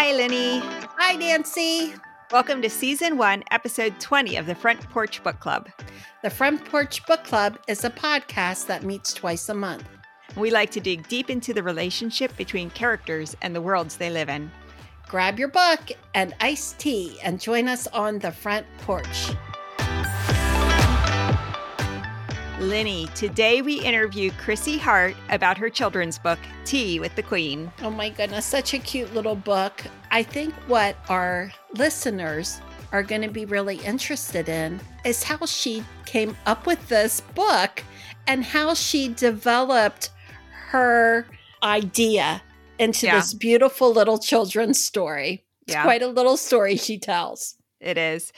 Hi, Lenny. Hi, Nancy. Welcome to Season 1, Episode 20 of the Front Porch Book Club. The Front Porch Book Club is a podcast that meets twice a month. We like to dig deep into the relationship between characters and the worlds they live in. Grab your book and iced tea and join us on the front porch. Lenny, today we interview Chrissy Hart about her children's book, Tea with the Queen. Oh my goodness, such a cute little book. I think what our listeners are going to be really interested in is how she came up with this book and how she developed her idea into Yeah. this beautiful little children's story. It's Yeah. quite a little story she tells. It is.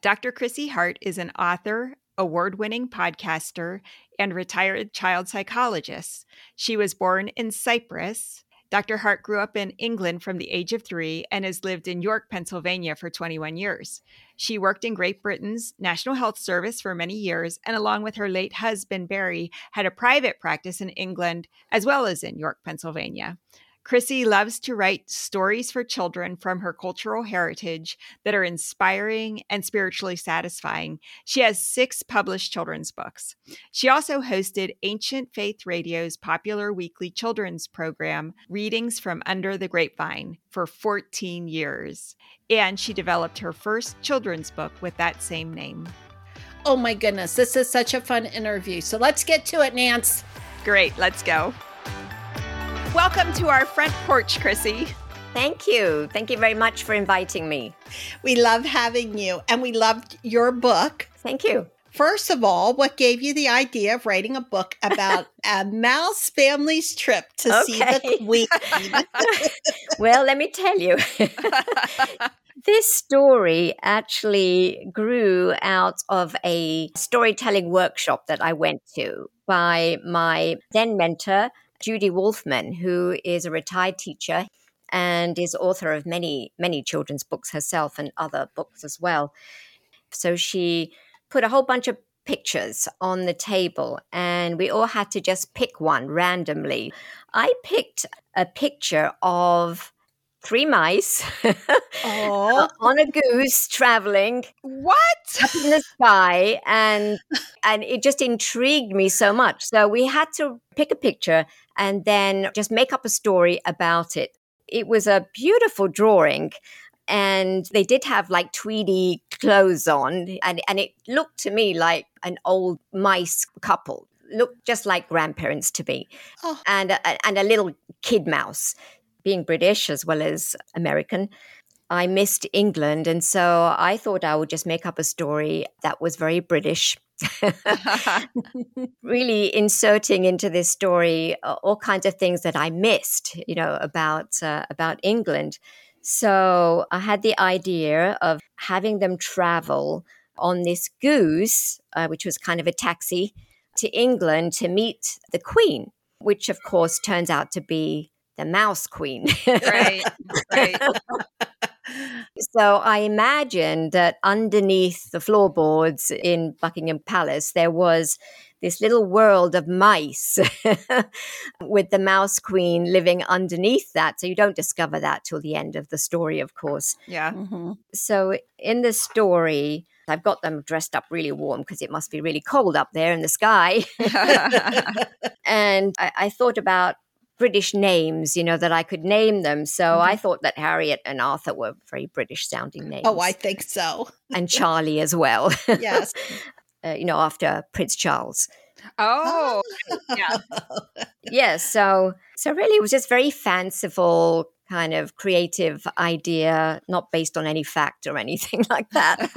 Dr. Chrissy Hart is an author, award winning podcaster, and retired child psychologist. She was born in Cyprus. Dr. Hart grew up in England from the age of three and has lived in York, Pennsylvania for 21 years. She worked in Great Britain's National Health Service for many years, and along with her late husband, Barry, had a private practice in England as well as in York, Pennsylvania. Chrissy loves to write stories for children from her cultural heritage that are inspiring and spiritually satisfying. She has six published children's books. She also hosted Ancient Faith Radio's popular weekly children's program, Readings from Under the Grapevine, for 14 years. And she developed her first children's book with that same name. Oh my goodness, this is such a fun interview. So let's get to it, Nance. Great, let's go. Welcome to our front porch, Chrissy. Thank you. Thank you very much for inviting me. We love having you, and we loved your book. Thank you. First of all, what gave you the idea of writing a book about a mouse family's trip to see the queen? Well, let me tell you. this story actually grew out of a storytelling workshop that I went to by my then mentor, Judy Wolfman, who is a retired teacher and is author of many, many children's books herself and other books as well. So she put a whole bunch of pictures on the table and we all had to just pick one randomly. I picked a picture of three mice oh, on a goose traveling what? up in the sky and and it just intrigued me so much so we had to pick a picture and then just make up a story about it it was a beautiful drawing and they did have like tweedy clothes on and and it looked to me like an old mice couple looked just like grandparents to me Oh. and a, and a little kid mouse being british as well as american I missed England. And so I thought I would just make up a story that was very British, really inserting into this story uh, all kinds of things that I missed, you know, about, uh, about England. So I had the idea of having them travel on this goose, uh, which was kind of a taxi, to England to meet the Queen, which of course turns out to be the Mouse Queen. right, right. So I imagine that underneath the floorboards in Buckingham Palace, there was this little world of mice with the mouse queen living underneath that. So you don't discover that till the end of the story, of course. Yeah. Mhm. So in the story, I've got them dressed up really warm because it must be really cold up there in the sky. and I, I thought about British names, you know, that I could name them. So I thought that Harriet and Arthur were very British sounding names. oh, I think so. and Charlie as well. Yes. uh, you know, after Prince Charles. oh, yeah. Yes, so so really, it was just very fanciful, kind of creative idea, not based on any fact or anything like that.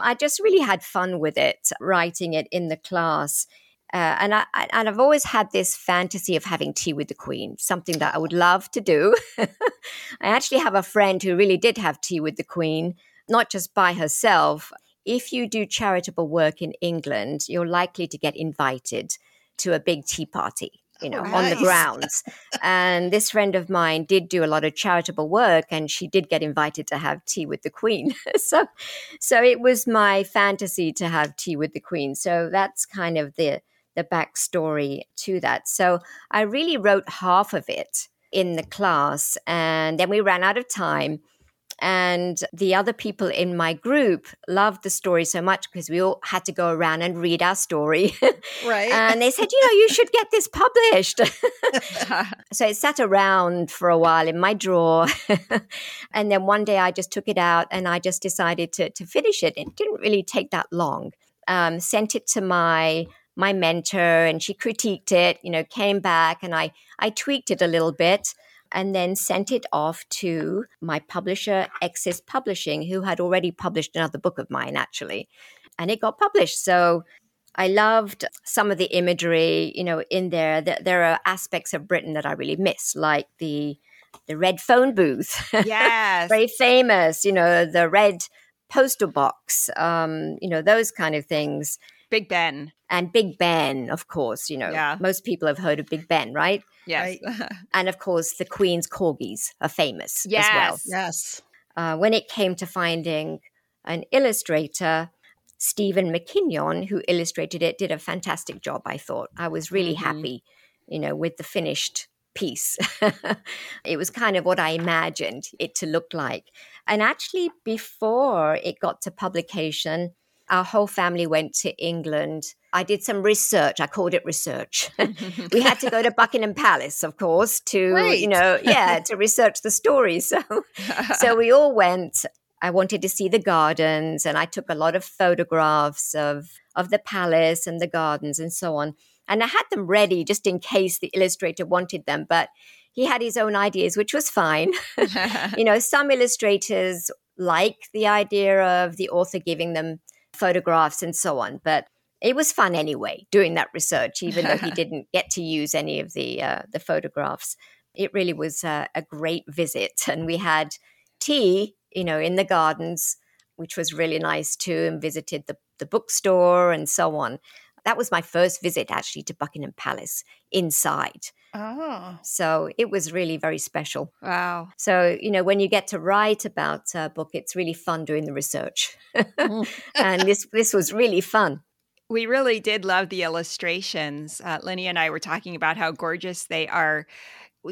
I just really had fun with it, writing it in the class. Uh, and I I- and I've always had this fantasy of having tea with the Queen, something that I would love to do. I actually have a friend who really did have tea with the Queen, not just by herself. If you do charitable work in England, you're likely to get invited to a big tea party, you know, on the grounds. and this friend of mine did do a lot of charitable work and she did get invited to have tea with the queen. so so it was my fantasy to have tea with the queen. So that's kind of the the backstory to that. So I really wrote half of it in the class. And then we ran out of time. And the other people in my group loved the story so much because we all had to go around and read our story. Right. and they said, you know, you should get this published. so it sat around for a while in my drawer. and then one day I just took it out and I just decided to, to finish it. It didn't really take that long. Um, sent it to my my mentor and she critiqued it, you know, came back and I, I tweaked it a little bit and then sent it off to my publisher, Excess Publishing, who had already published another book of mine, actually. And it got published. So I loved some of the imagery, you know, in there. There are aspects of Britain that I really miss, like the the red phone booth. Yes. Very famous, you know, the red postal box, um, you know, those kind of things. Big Ben. And Big Ben, of course, you know, Yeah. most people have heard of Big Ben, right? Yes. And of course, the Queen's corgis are famous as well. Yes. yes. Uh, when it came to finding an illustrator, Stephen McKinnon, who illustrated it, did a fantastic job, I thought. I was really Mhm. happy, you know, with the finished piece. it was kind of what I imagined it to look like. And actually, before it got to publication, our whole family went to England. I did some research. I called it research. we had to go to Buckingham Palace, of course, to you know, yeah, to research the story. So, so we all went. I wanted to see the gardens, and I took a lot of photographs of of the palace and the gardens and so on. And I had them ready just in case the illustrator wanted them, but he had his own ideas, which was fine. you know, some illustrators like the idea of the author giving them photographs and so on, but it was fun anyway doing that research, even though he didn't get to use any of the uh, the photographs. It really was uh, a great visit, and we had tea, you know, in the gardens, which was really nice too, and visited the the bookstore and so on. That was my first visit actually to Buckingham Palace inside. Oh. So it was really very special. wow. So, you know, when you get to write about a book, it's really fun doing the research. and this this was really fun. We really did love the illustrations. Uh, Lenny and I were talking about how gorgeous they are.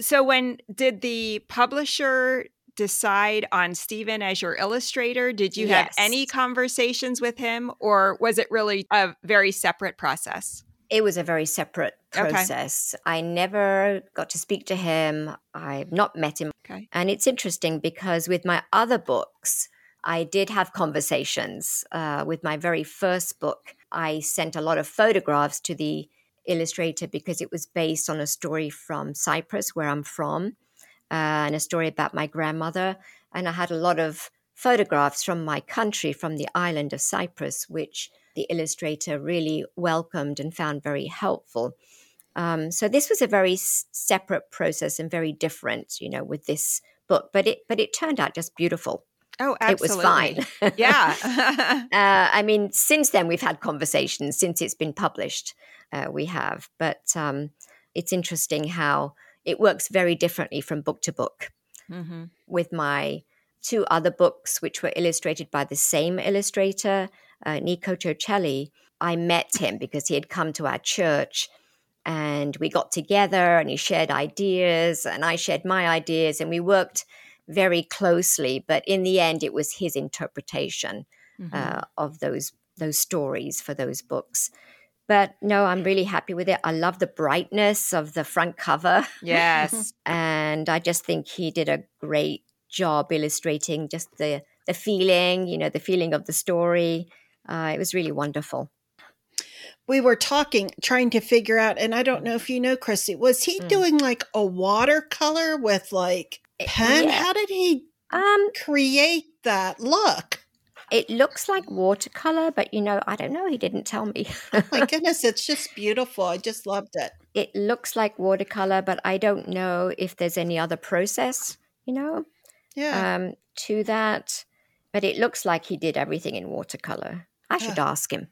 So, when did the publisher decide on Stephen as your illustrator? Did you have any conversations with him, or was it really a very separate process? It was a very separate Okay. process. I never got to speak to him. I've not met him. Okay. And it's interesting because with my other books, I did have conversations. Uh, with my very first book, I sent a lot of photographs to the illustrator because it was based on a story from Cyprus, where I'm from, and a story about my grandmother. And I had a lot of photographs from my country, from the island of Cyprus, which the illustrator really welcomed and found very helpful. Um, so this was a very s- separate process and very different, you know, with this book. But it but it turned out just beautiful. Oh, absolutely. It was fine. yeah. Uh, I mean, since then we've had conversations. Since it's been published, uh, we have. But um, it's interesting how it works very differently from book to book. hmm With my two other books, which were illustrated by the same illustrator, uh, Nico Chocheli, I met him because he had come to our church and we got together and he shared ideas and I shared my ideas and we worked very closely. But in the end, it was his interpretation Mm-hmm. uh, of those those stories for those books. But no, I'm really happy with it. I love the brightness of the front cover, yes. and I just think he did a great job illustrating just the the feeling, you know, the feeling of the story. Uh, it was really wonderful. we were talking, trying to figure out, and I don't know if you know, Christy, was he Mm. doing like a watercolor with like pen? Yeah. How did he Um, create that look? It looks like watercolor, but you know, I don't know. He didn't tell me. My goodness, it's just beautiful. I just loved it. it looks like watercolor, but I don't know if there's any other process. You know, Yeah. um, to that. But it looks like he did everything in watercolor. I should ask him.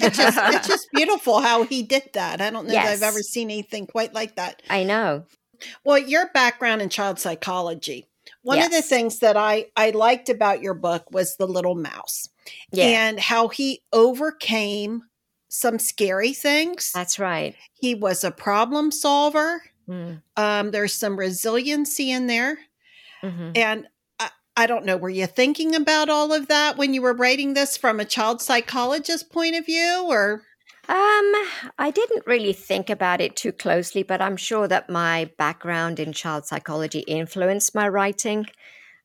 it's just it's just beautiful how he did that. I don't know that I've ever seen anything quite like that. I know. Well, your background in child psychology. One of the things that I I liked about your book was the little mouse Yeah, and how he overcame some scary things. that's right. He was a problem solver. Mm. Um, there's some resiliency in there. Mm-hmm. And I, I don't know, were you thinking about all of that when you were writing this from a child psychologist point of view or? Um, I didn't really think about it too closely, but I'm sure that my background in child psychology influenced my writing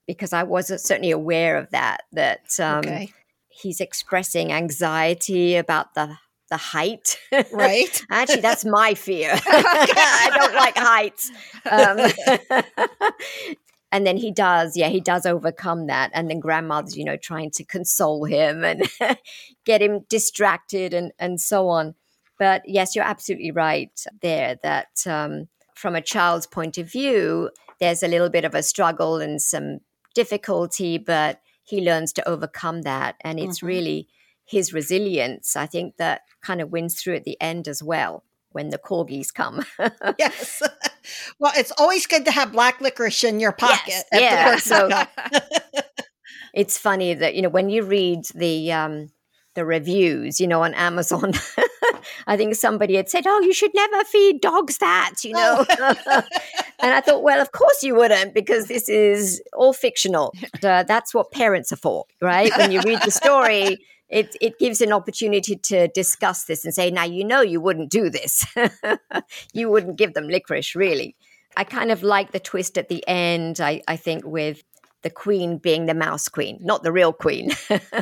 because I was certainly aware of that. That um, okay. he's expressing anxiety about the the height. Right. Actually, that's my fear. I don't like heights. Um, and then he does yeah he does overcome that. And then grandmother's you know trying to console him and get him distracted and and so on. But yes you're absolutely right there that um, from a child's point of view there's a little bit of a struggle and some difficulty but he learns to overcome that. And it's mm-hmm. really his resilience i think that kind of wins through at the end as well when the corgis come. Yes well, it's always good to have black licorice in your pocket. Yes, yeah. So it's funny that you know when you read the um, the reviews, you know, on Amazon. I think somebody had said, "Oh, you should never feed dogs that," you know. and I thought, well, of course you wouldn't, because this is all fictional. Uh, that's what parents are for, right? When you read the story, it it gives an opportunity to discuss this and say, now you know you wouldn't do this. you wouldn't give them licorice, really. I kind of like the twist at the end, I, I think, with the queen being the mouse queen, not the real queen.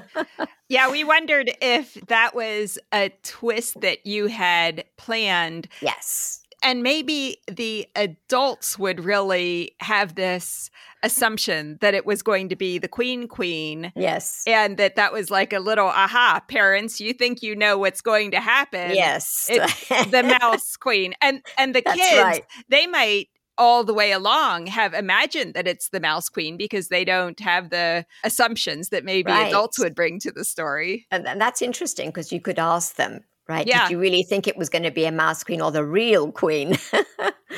yeah, we wondered if that was a twist that you had planned. Yes and maybe the adults would really have this assumption that it was going to be the queen queen yes and that that was like a little aha parents you think you know what's going to happen yes it's the mouse queen and and the That's kids right. they might all the way along have imagined that it's the mouse queen because they don't have the assumptions that maybe right. adults would bring to the story and, and that's interesting because you could ask them right? Yeah. Did you really think it was going to be a mouse queen or the real queen?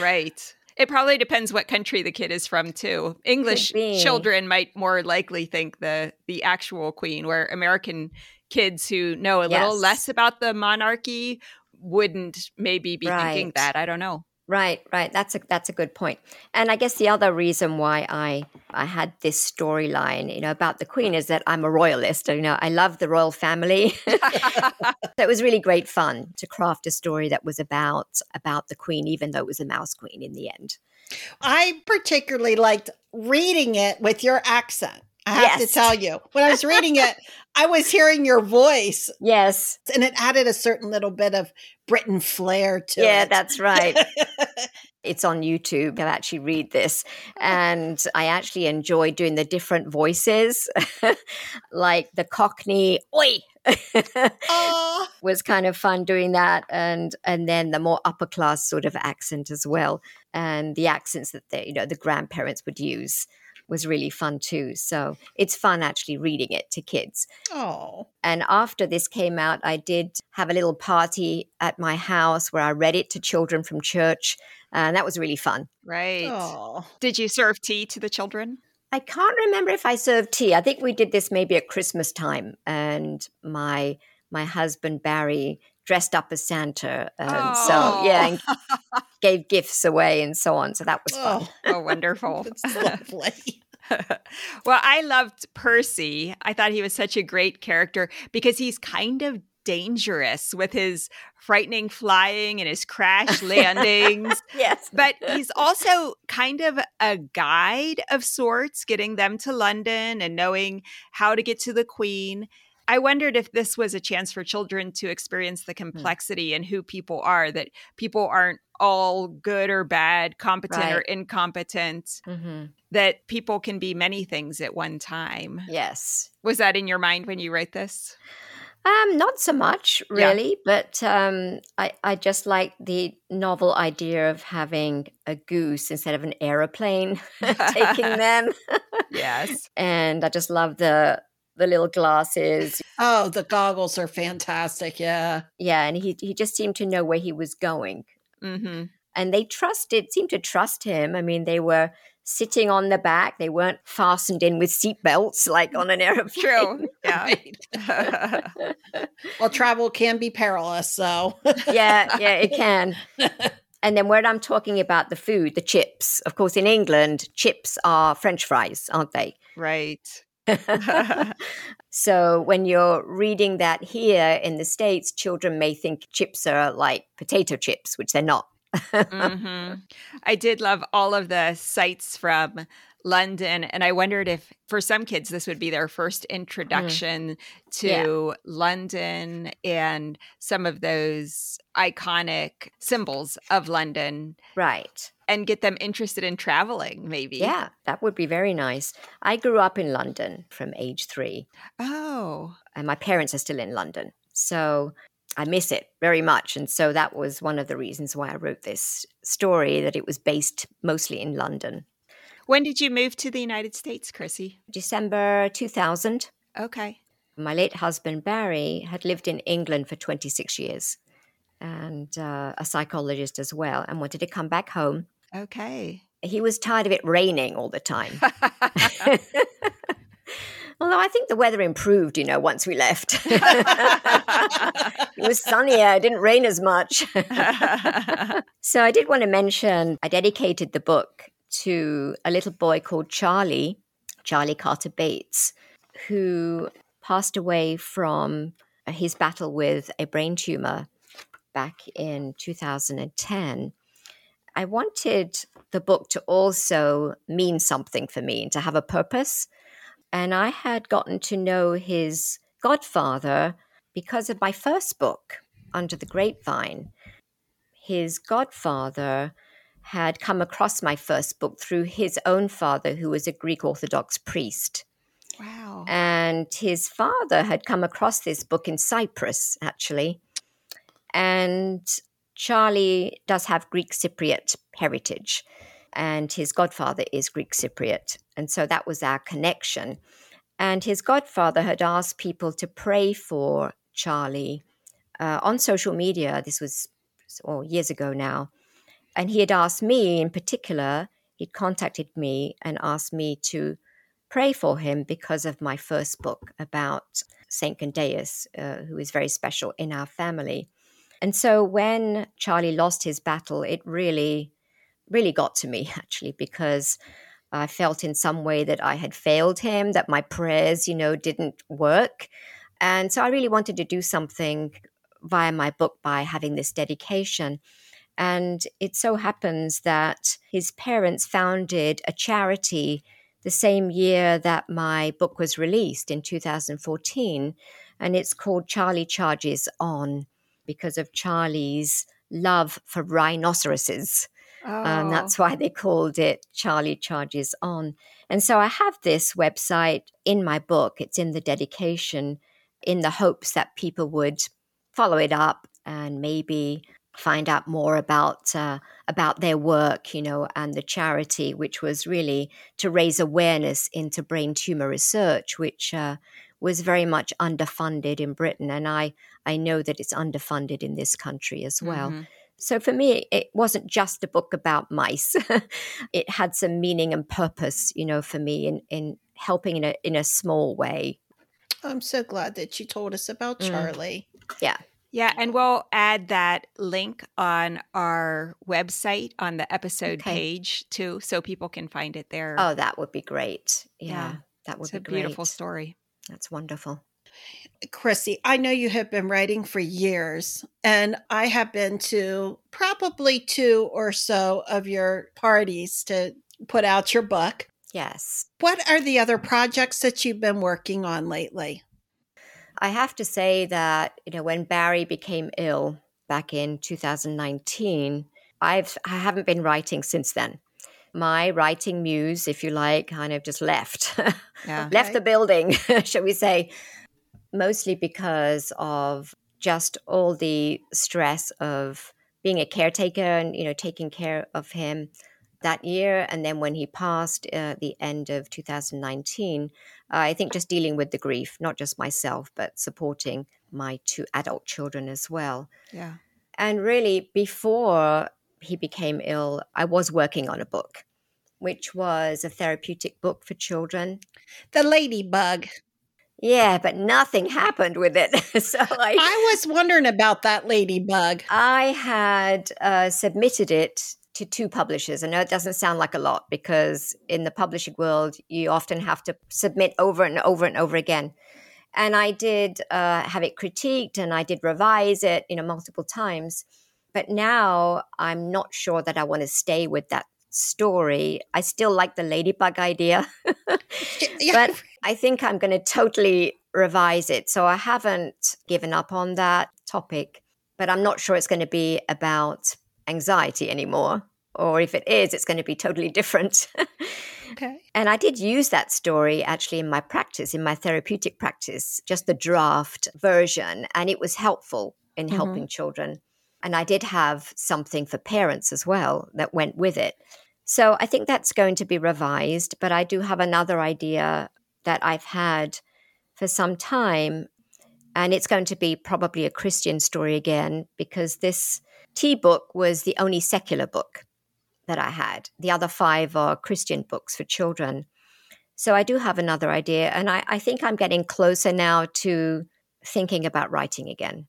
right. It probably depends what country the kid is from too. English children might more likely think the the actual queen, where American kids who know a yes. little less about the monarchy wouldn't maybe be right. thinking that. I don't know. Right, right. That's a that's a good point. And I guess the other reason why I I had this storyline, you know, about the Queen is that I'm a royalist. You know, I love the royal family. so it was really great fun to craft a story that was about about the Queen, even though it was a mouse queen in the end. I particularly liked reading it with your accent. I have yes. to tell you, when I was reading it, I was hearing your voice. Yes. And it added a certain little bit of Britain flair to yeah, it. Yeah, that's right. it's on YouTube. I actually read this, and I actually enjoy doing the different voices, like the Cockney "Oi." was kind of fun doing that and and then the more upper class sort of accent as well and the accents that they you know the grandparents would use was really fun too. So it's fun actually reading it to kids. Oh. And after this came out, I did have a little party at my house where I read it to children from church. And that was really fun. Right. Oh. Did you serve tea to the children? I can't remember if I served tea. I think we did this maybe at Christmas time. And my my husband Barry dressed up as Santa. And oh. so, yeah, and gave gifts away and so on. So that was fun. Oh, oh wonderful. lovely. well, I loved Percy. I thought he was such a great character because he's kind of dangerous with his frightening flying and his crash landings. yes. But he's also kind of a guide of sorts, getting them to London and knowing how to get to the Queen. I wondered if this was a chance for children to experience the hmm. complexity mm. and who people are, that people aren't all good or bad, competent right. or incompetent, mm-hmm. that people can be many things at one time. Yes. Was that in your mind when you wrote this? Um, not so much, really, yeah. but um, I, I just like the novel idea of having a goose instead of an aeroplane taking them. yes. and I just love the the little glasses. Oh, the goggles are fantastic. Yeah. Yeah. And he, he just seemed to know where he was going. Mm-hmm. And they trusted, seemed to trust him. I mean, they were sitting on the back. They weren't fastened in with seatbelts like on an airplane. True. Yeah. well, travel can be perilous. So, yeah, yeah, it can. And then when I'm talking about the food, the chips, of course, in England, chips are French fries, aren't they? Right. So when you're reading that here in the States, children may think chips are like potato chips, which they're not. mm-hmm. I did love all of the sites from London. And I wondered if for some kids, this would be their first mm. introduction mm. to yeah. London and some of those iconic symbols of London. Right. And get them interested in traveling, maybe. Yeah, that would be very nice. I grew up in London from age three. Oh. And my parents are still in London. So I miss it very much. And so that was one of the reasons why I wrote this story, that it was based mostly in London. When did you move to the United States, Chrissy? December 2000. Okay. My late husband, Barry, had lived in England for 26 years and uh, a psychologist as well, and wanted to come back home. Okay. He was tired of it raining all the time. Although I think the weather improved, you know, once we left. it was sunnier, it didn't rain as much. so I did want to mention I dedicated the book to a little boy called Charlie, Charlie Carter Bates, who passed away from his battle with a brain tumor back in 2010. I wanted the book to also mean something for me and to have a purpose. And I had gotten to know his godfather because of my first book, Under the Grapevine. His godfather had come across my first book through his own father, who was a Greek Orthodox priest. Wow. And his father had come across this book in Cyprus, actually. And Charlie does have Greek Cypriot heritage, and his godfather is Greek Cypriot. And so that was our connection. And his godfather had asked people to pray for Charlie uh, on social media. This was oh, years ago now. And he had asked me in particular, he'd contacted me and asked me to pray for him because of my first book about Saint Kendeas, uh, who is very special in our family. And so when Charlie lost his battle, it really, really got to me actually, because I felt in some way that I had failed him, that my prayers, you know, didn't work. And so I really wanted to do something via my book by having this dedication. And it so happens that his parents founded a charity the same year that my book was released in 2014. And it's called Charlie Charges On because of Charlie's love for rhinoceroses. Oh. Um, that's why they called it Charlie Charges On. And so I have this website in my book. It's in the dedication in the hopes that people would follow it up and maybe find out more about uh, about their work, you know, and the charity, which was really to raise awareness into brain tumor research, which uh, was very much underfunded in Britain, and I I know that it's underfunded in this country as well. Mm-hmm. So for me, it wasn't just a book about mice. it had some meaning and purpose, you know, for me in in helping in a in a small way. I'm so glad that you told us about mm. Charlie. Mm. Yeah. Yeah, and we'll add that link on our website on the episode okay. page too, so people can find it there. Oh, that would be great. Yeah, yeah. that would it's be a beautiful story. That's wonderful. Chrissy, I know you have been writing for years, and I have been to probably two or so of your parties to put out your book. Yes. What are the other projects that you've been working on lately? I have to say that, you know, when Barry became ill back in 2019, I've I haven't been writing since then. My writing muse, if you like, kind of just left. Yeah. left okay. the building, shall we say, mostly because of just all the stress of being a caretaker and you know taking care of him that year and then when he passed uh, the end of 2019 I think just dealing with the grief, not just myself, but supporting my two adult children as well. Yeah. And really, before he became ill, I was working on a book, which was a therapeutic book for children. The Ladybug. Yeah, but nothing happened with it. so I, I was wondering about that ladybug. I had uh, submitted it to two publishers. I know it doesn't sound like a lot because in the publishing world, you often have to submit over and over and over again. And I did uh, have it critiqued and I did revise it, you know, multiple times. But now I'm not sure that I want to stay with that story. I still like the ladybug idea, Yeah. but I think I'm going to totally revise it. So I haven't given up on that topic, but I'm not sure it's going to be about anxiety anymore. Or if it is, it's going to be totally different. okay. And I did use that story actually in my practice, in my therapeutic practice, just the draft version. And it was helpful in Mhm. helping children. And I did have something for parents as well that went with it. So I think that's going to be revised. But I do have another idea that I've had for some time. And it's going to be probably a Christian story again, because this tea book was the only secular book that I had. The other five are Christian books for children. So I do have another idea. And I, I think I'm getting closer now to thinking about writing again.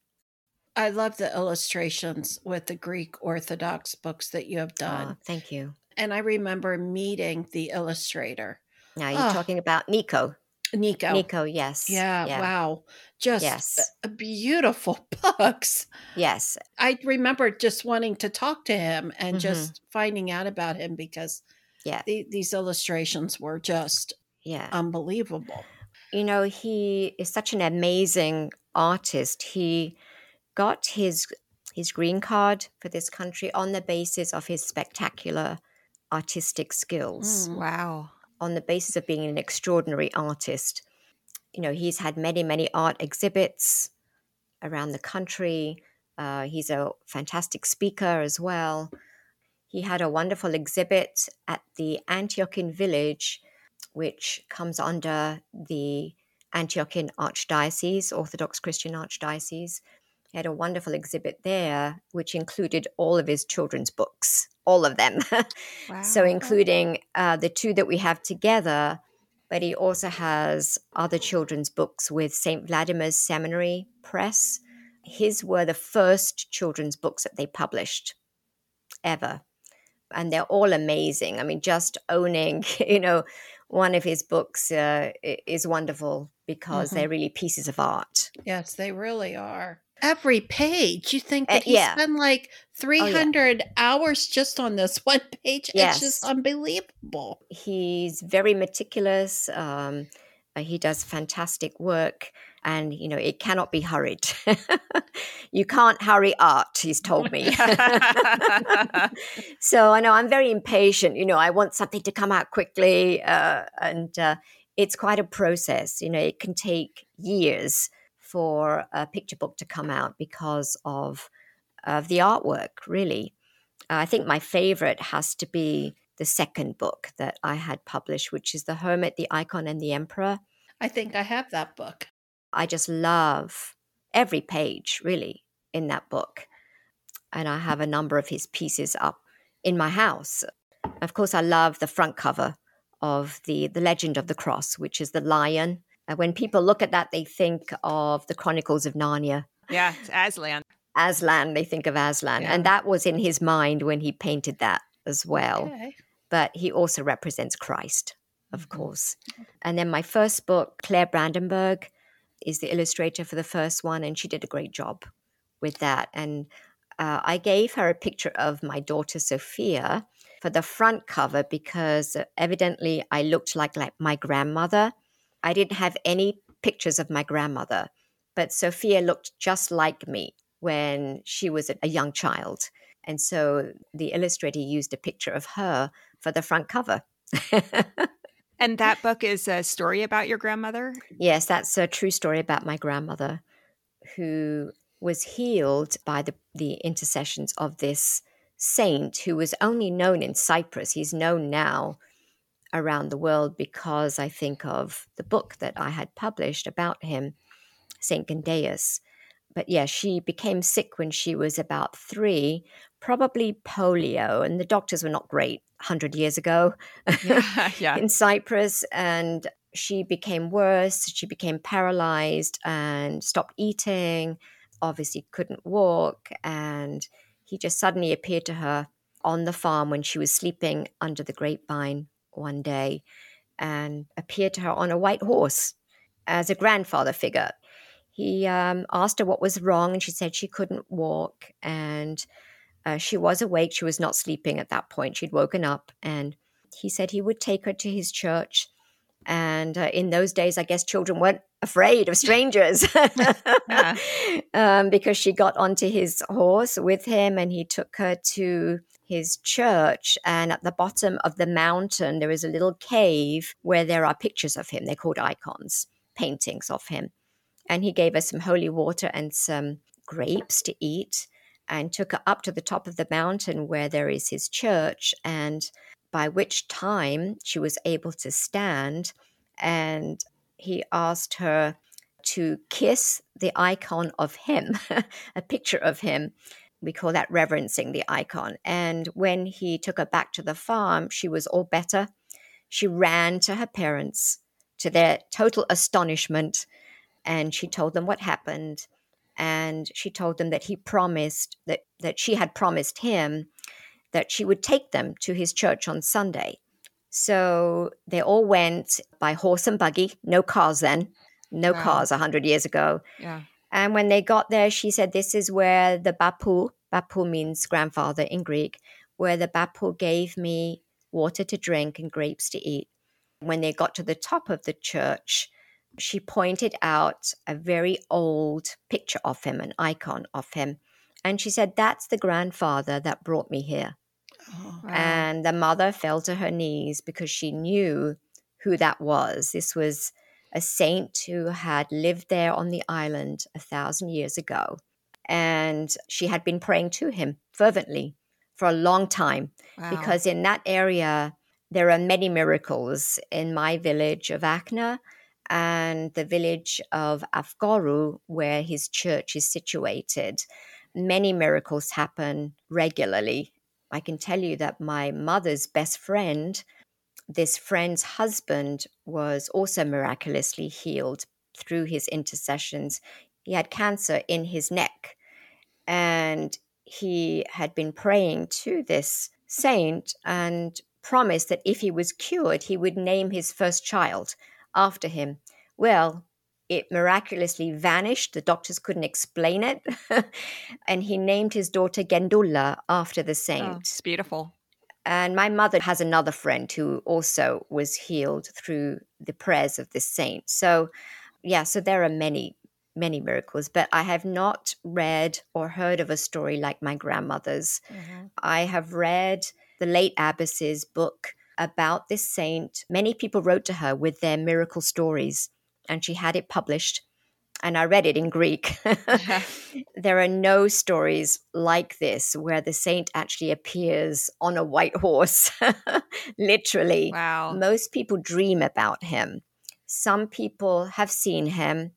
I love the illustrations with the Greek Orthodox books that you have done. thank you. and I remember meeting the illustrator, Now you're Ah. talking about Nico. Nico. Nico, yes. Yeah, wow. Just Yes. beautiful books. Yes. I remember just wanting to talk to him and Mhm. just finding out about him because Yeah. the, these illustrations were just Yeah. unbelievable. you know, he is such an amazing artist. He got his his green card for this country on the basis of his spectacular artistic skills, Mm. Wow. on the basis of being an extraordinary artist. You know, he's had many, many art exhibits around the country. Uh, he's a fantastic speaker as well. He had a wonderful exhibit at the Antiochian village, which comes under the Antiochian Archdiocese, Orthodox Christian Archdiocese. He had a wonderful exhibit there, which included all of his children's books, all of them. Wow. so, including uh, the two that we have together, but he also has other children's books with St. Vladimir's Seminary Press. His were the first children's books that they published ever. And they're all amazing. I mean, just owning, you know, one of his books uh, is wonderful because Mhm. they're really pieces of art. Yes, they really are. Every page, you think Uh, that he yeah. Oh, spent like 300 hours just on this one page. Yes. It's just unbelievable. He's very meticulous. Um, uh, he does fantastic work, and you know it cannot be hurried. you can't hurry art, he's told me. so I know I'm very impatient. You know, I want something to come out quickly, uh, and uh, it's quite a process. You know, it can take years for a picture book to come out because of of the artwork. Really, uh, I think my favorite has to be the second book that I had published, which is The Hermit, the Icon, and the Emperor. I think I have that book. I just love every page, really, in that book. And I have a number of his pieces up in my house. Of course, I love the front cover of the, the Legend of the Cross, which is the lion. And when people look at that, they think of the Chronicles of Narnia. yeah, Aslan. Aslan, they think of Aslan. Yeah. And that was in his mind when he painted that as well Okay. but he also represents Christ, of Mhm. course. And then my first book, Claire Brandenburg, is the illustrator for the first one, and she did a great job with that. And uh, I gave her a picture of my daughter Sophia for the front cover because uh, evidently I looked like, like my grandmother. I didn't have any pictures of my grandmother, but Sophia looked just like me when she was a young child. And so the illustrator used a picture of her for the front cover. And that book is a story about your grandmother. yes, that's a true story about my grandmother who was healed by the, the intercessions of this saint who was only known in Cyprus. He's known now around the world because I think of the book that I had published about him, Saint Kendeas. But yeah, she became sick when she was about three, probably polio, and the doctors were not great 100 years ago. Yeah, yeah. in Cyprus, and she became worse. She became paralyzed and stopped eating, obviously couldn't walk. And he just suddenly appeared to her on the farm when she was sleeping under the grapevine one day and appeared to her on a white horse as a grandfather figure. He um, asked her what was wrong, and she said she couldn't walk. And uh, she was awake. She was not sleeping at that point. She'd woken up, and he said he would take her to his church. And uh, in those days, I guess children weren't afraid of strangers um, because she got onto his horse with him and he took her to his church. And at the bottom of the mountain, there is a little cave where there are pictures of him. They're called icons, paintings of him. And he gave her some holy water and some grapes to eat and took her up to the top of the mountain where there is his church. And by which time she was able to stand. And he asked her to kiss the icon of him, a picture of him. We call that reverencing the icon. And when he took her back to the farm, she was all better. She ran to her parents, to their total astonishment, and she told them what happened. And she told them that he promised that, that she had promised him that she would take them to his church on Sunday. So they all went by horse and buggy, no cars then, no wow. cars 100 years ago. Yeah. And when they got there, she said, This is where the Bapu, Bapu means grandfather in Greek, where the Bapu gave me water to drink and grapes to eat. When they got to the top of the church, she pointed out a very old picture of him, an icon of him. And she said, That's the grandfather that brought me here. Oh, wow. And the mother fell to her knees because she knew who that was. This was a saint who had lived there on the island a thousand years ago. And she had been praying to him fervently for a long time wow. because in that area, there are many miracles in my village of Achna and the village of Avgorou, where his church is situated. Many miracles happen regularly. I can tell you that my mother's best friend this friend's husband was also miraculously healed through his intercessions. He had cancer in his neck, and he had been praying to this saint and promised that if he was cured, he would name his first child after him. Well, it miraculously vanished. The doctors couldn't explain it. and he named his daughter Gendula after the saint. Oh, it's beautiful. And my mother has another friend who also was healed through the prayers of this saint. So, yeah, so there are many, many miracles, but I have not read or heard of a story like my grandmother's. Mm-hmm. I have read the late abbess's book about this saint. Many people wrote to her with their miracle stories, and she had it published and I read it in Greek. there are no stories like this where the saint actually appears on a white horse, literally. Wow. Most people dream about him. Some people have seen him.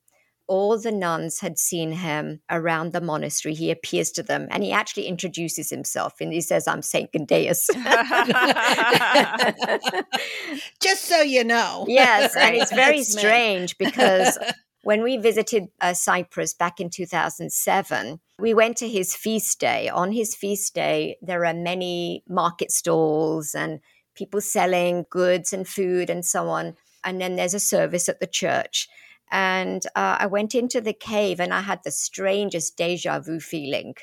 All the nuns had seen him around the monastery. He appears to them and he actually introduces himself and he says, I'm Saint Kendeas. Just so you know. Yes. And it's very strange because when we visited uh, Cyprus back in 2007, we went to his feast day. On his feast day, there are many market stalls and people selling goods and food and so on. And then there's a service at the church. And uh, I went into the cave and I had the strangest deja vu feeling.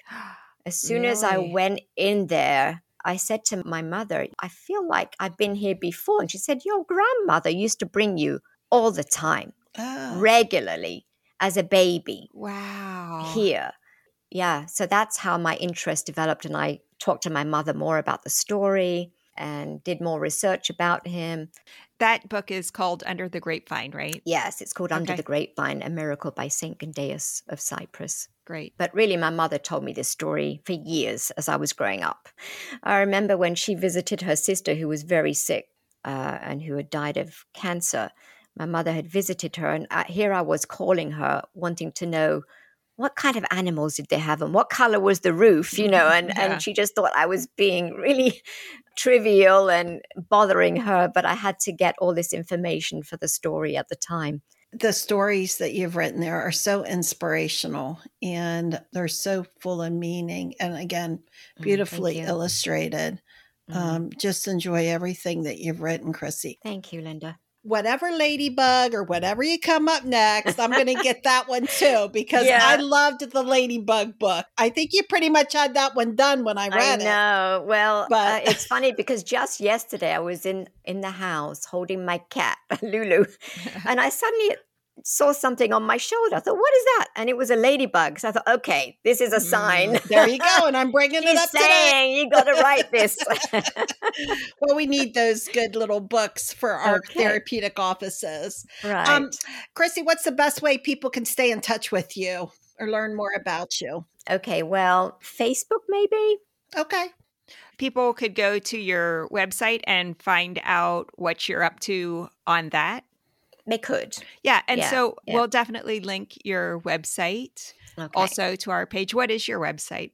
As soon really? as I went in there, I said to my mother, I feel like I've been here before. And she said, Your grandmother used to bring you all the time oh. regularly as a baby. Wow. Here. Yeah. So that's how my interest developed. And I talked to my mother more about the story and did more research about him. That book is called Under the Grapevine, right? Yes, it's called okay. Under the Grapevine, A Miracle by St. Kendeas of Cyprus. Great. But really, my mother told me this story for years as I was growing up. I remember when she visited her sister who was very sick uh, and who had died of cancer my mother had visited her, and here I was calling her, wanting to know what kind of animals did they have and what color was the roof you know and Yeah. and she just thought i was being really trivial and bothering her but i had to get all this information for the story at the time The stories that you've written there are so inspirational and they're so full of meaning. And again, Mm, beautifully you. illustrated. Mm. Um, just enjoy everything that you've written, Chrissy. thank you linda Whatever ladybug or whatever you come up next, I'm going to get that one too because Yeah. I loved the ladybug book. I think you pretty much had that one done when I I read it. know. Well, But- uh, it's funny because just yesterday I was in in the house holding my cat Lulu, and I suddenly saw something on my shoulder. I thought, "What is that?" And it was a ladybug. So I thought, "Okay, this is a sign." Mm, There you go. And I'm bringing it She's up today. you got to write this. Well, we need those good little books for our Okay. therapeutic offices. right. Um, Chrissi, what's the best way people can stay in touch with you or learn more about you? okay. Well, Facebook maybe. Okay. People could go to your website and find out what you're up to on that. They could. Yeah. And Yeah, so yeah. we'll definitely link your website Okay. also to our page. What is your website?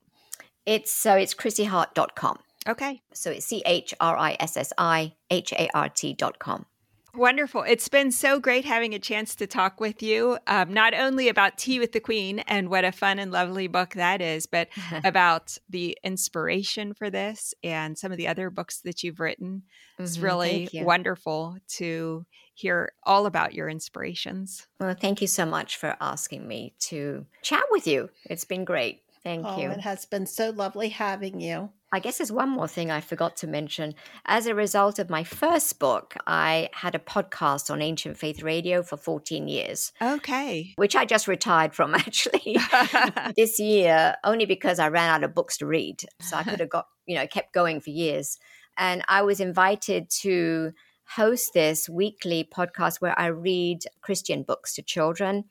it's so it's chrissihart.com. Okay. So it's C H R I S S I H A R T dot com. Wonderful. It's been so great having a chance to talk with you, um, not only about Tea with the Queen and what a fun and lovely book that is, but about the inspiration for this and some of the other books that you've written. It's Mhm, really wonderful to hear all about your inspirations. Well, thank you so much for asking me to chat with you. It's been great. Thank oh, you. it has been so lovely having you. I guess there's one more thing I forgot to mention. As a result of my first book, I had a podcast on Ancient Faith Radio for 14 years, Okay. which I just retired from actually this year, only because I ran out of books to read. So I could have got, you know, kept going for years. And I was invited to host this weekly podcast where I read Christian books to children.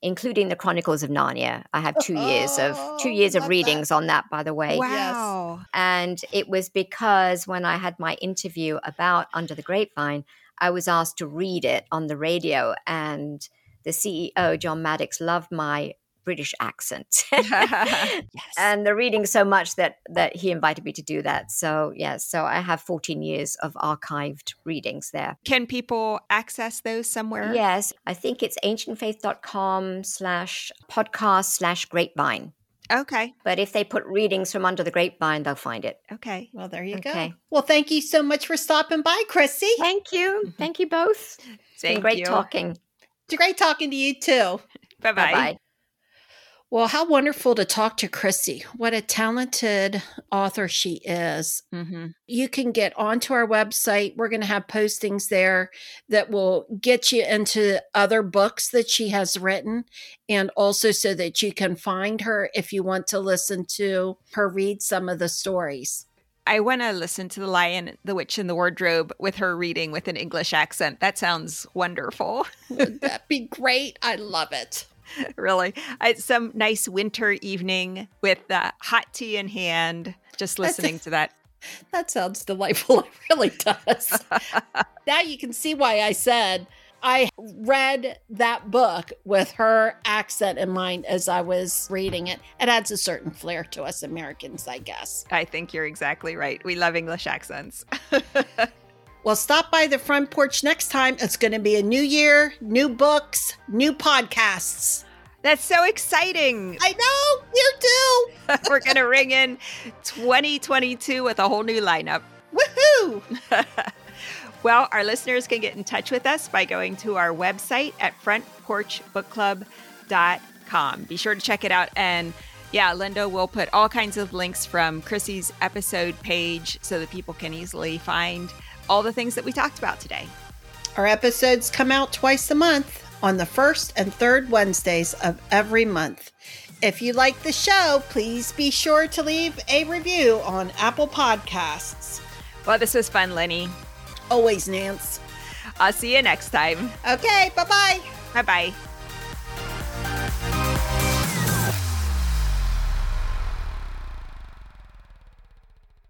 Including the Chronicles of Narnia. I have two years of two oh, years of love that. readings on that, by the way. wow. And it was because when I had my interview about Under the Grapevine, I was asked to read it on the radio. And the CEO, John Maddex, loved my British accent. Yes. and the reading so much that that he invited me to do that. So yes, so I have 14 years of archived readings there. Can people access those somewhere? Yes, I think it's ancientfaith.com slash podcast slash grapevine. Okay. But if they put readings from under the grapevine, they'll find it. Okay. well, there you go. Well, thank you so much for stopping by, Chrissi. Thank you. Mm-hmm. Thank you both. It's been great you. talking. It's great talking to you too. Bye Bye bye. bye. Well, how wonderful to talk to Chrissi. What a talented author she is. hmm You can get onto our website. We're going to have postings there that will get you into other books that she has written, and also so that you can find her if you want to listen to her read some of the stories. I want to listen to The Lion, the Witch, and the Wardrobe with her reading with an English accent. That sounds wonderful. That'd that be great? I love it. really. I, some nice winter evening with uh, hot tea in hand, just That's- listening to that. That sounds delightful. It really does. now you can see why I said I read that book with her accent in mind as I was reading it. It adds a certain flair to us Americans, I guess. I think you're exactly right. We love English accents. Well, stop by the front porch next time. It's going to be a new year, new books, new podcasts. That's so exciting. I know, you too. We're going to ring in 2022 with a whole new lineup. Woohoo! Well, our listeners can get in touch with us by going to our website at frontporchbookclub.com. Be sure to check it out. And yeah, Linda will put all kinds of links from Chrissi's episode page so that people can easily find all the things that we talked about today. Our episodes come out twice a month on the first and third Wednesdays of every month. If you like the show, please be sure to leave a review on Apple Podcasts. Well, this was fun, Lenny. Always, Nance. I'll see you next time. Okay, bye bye. Bye bye.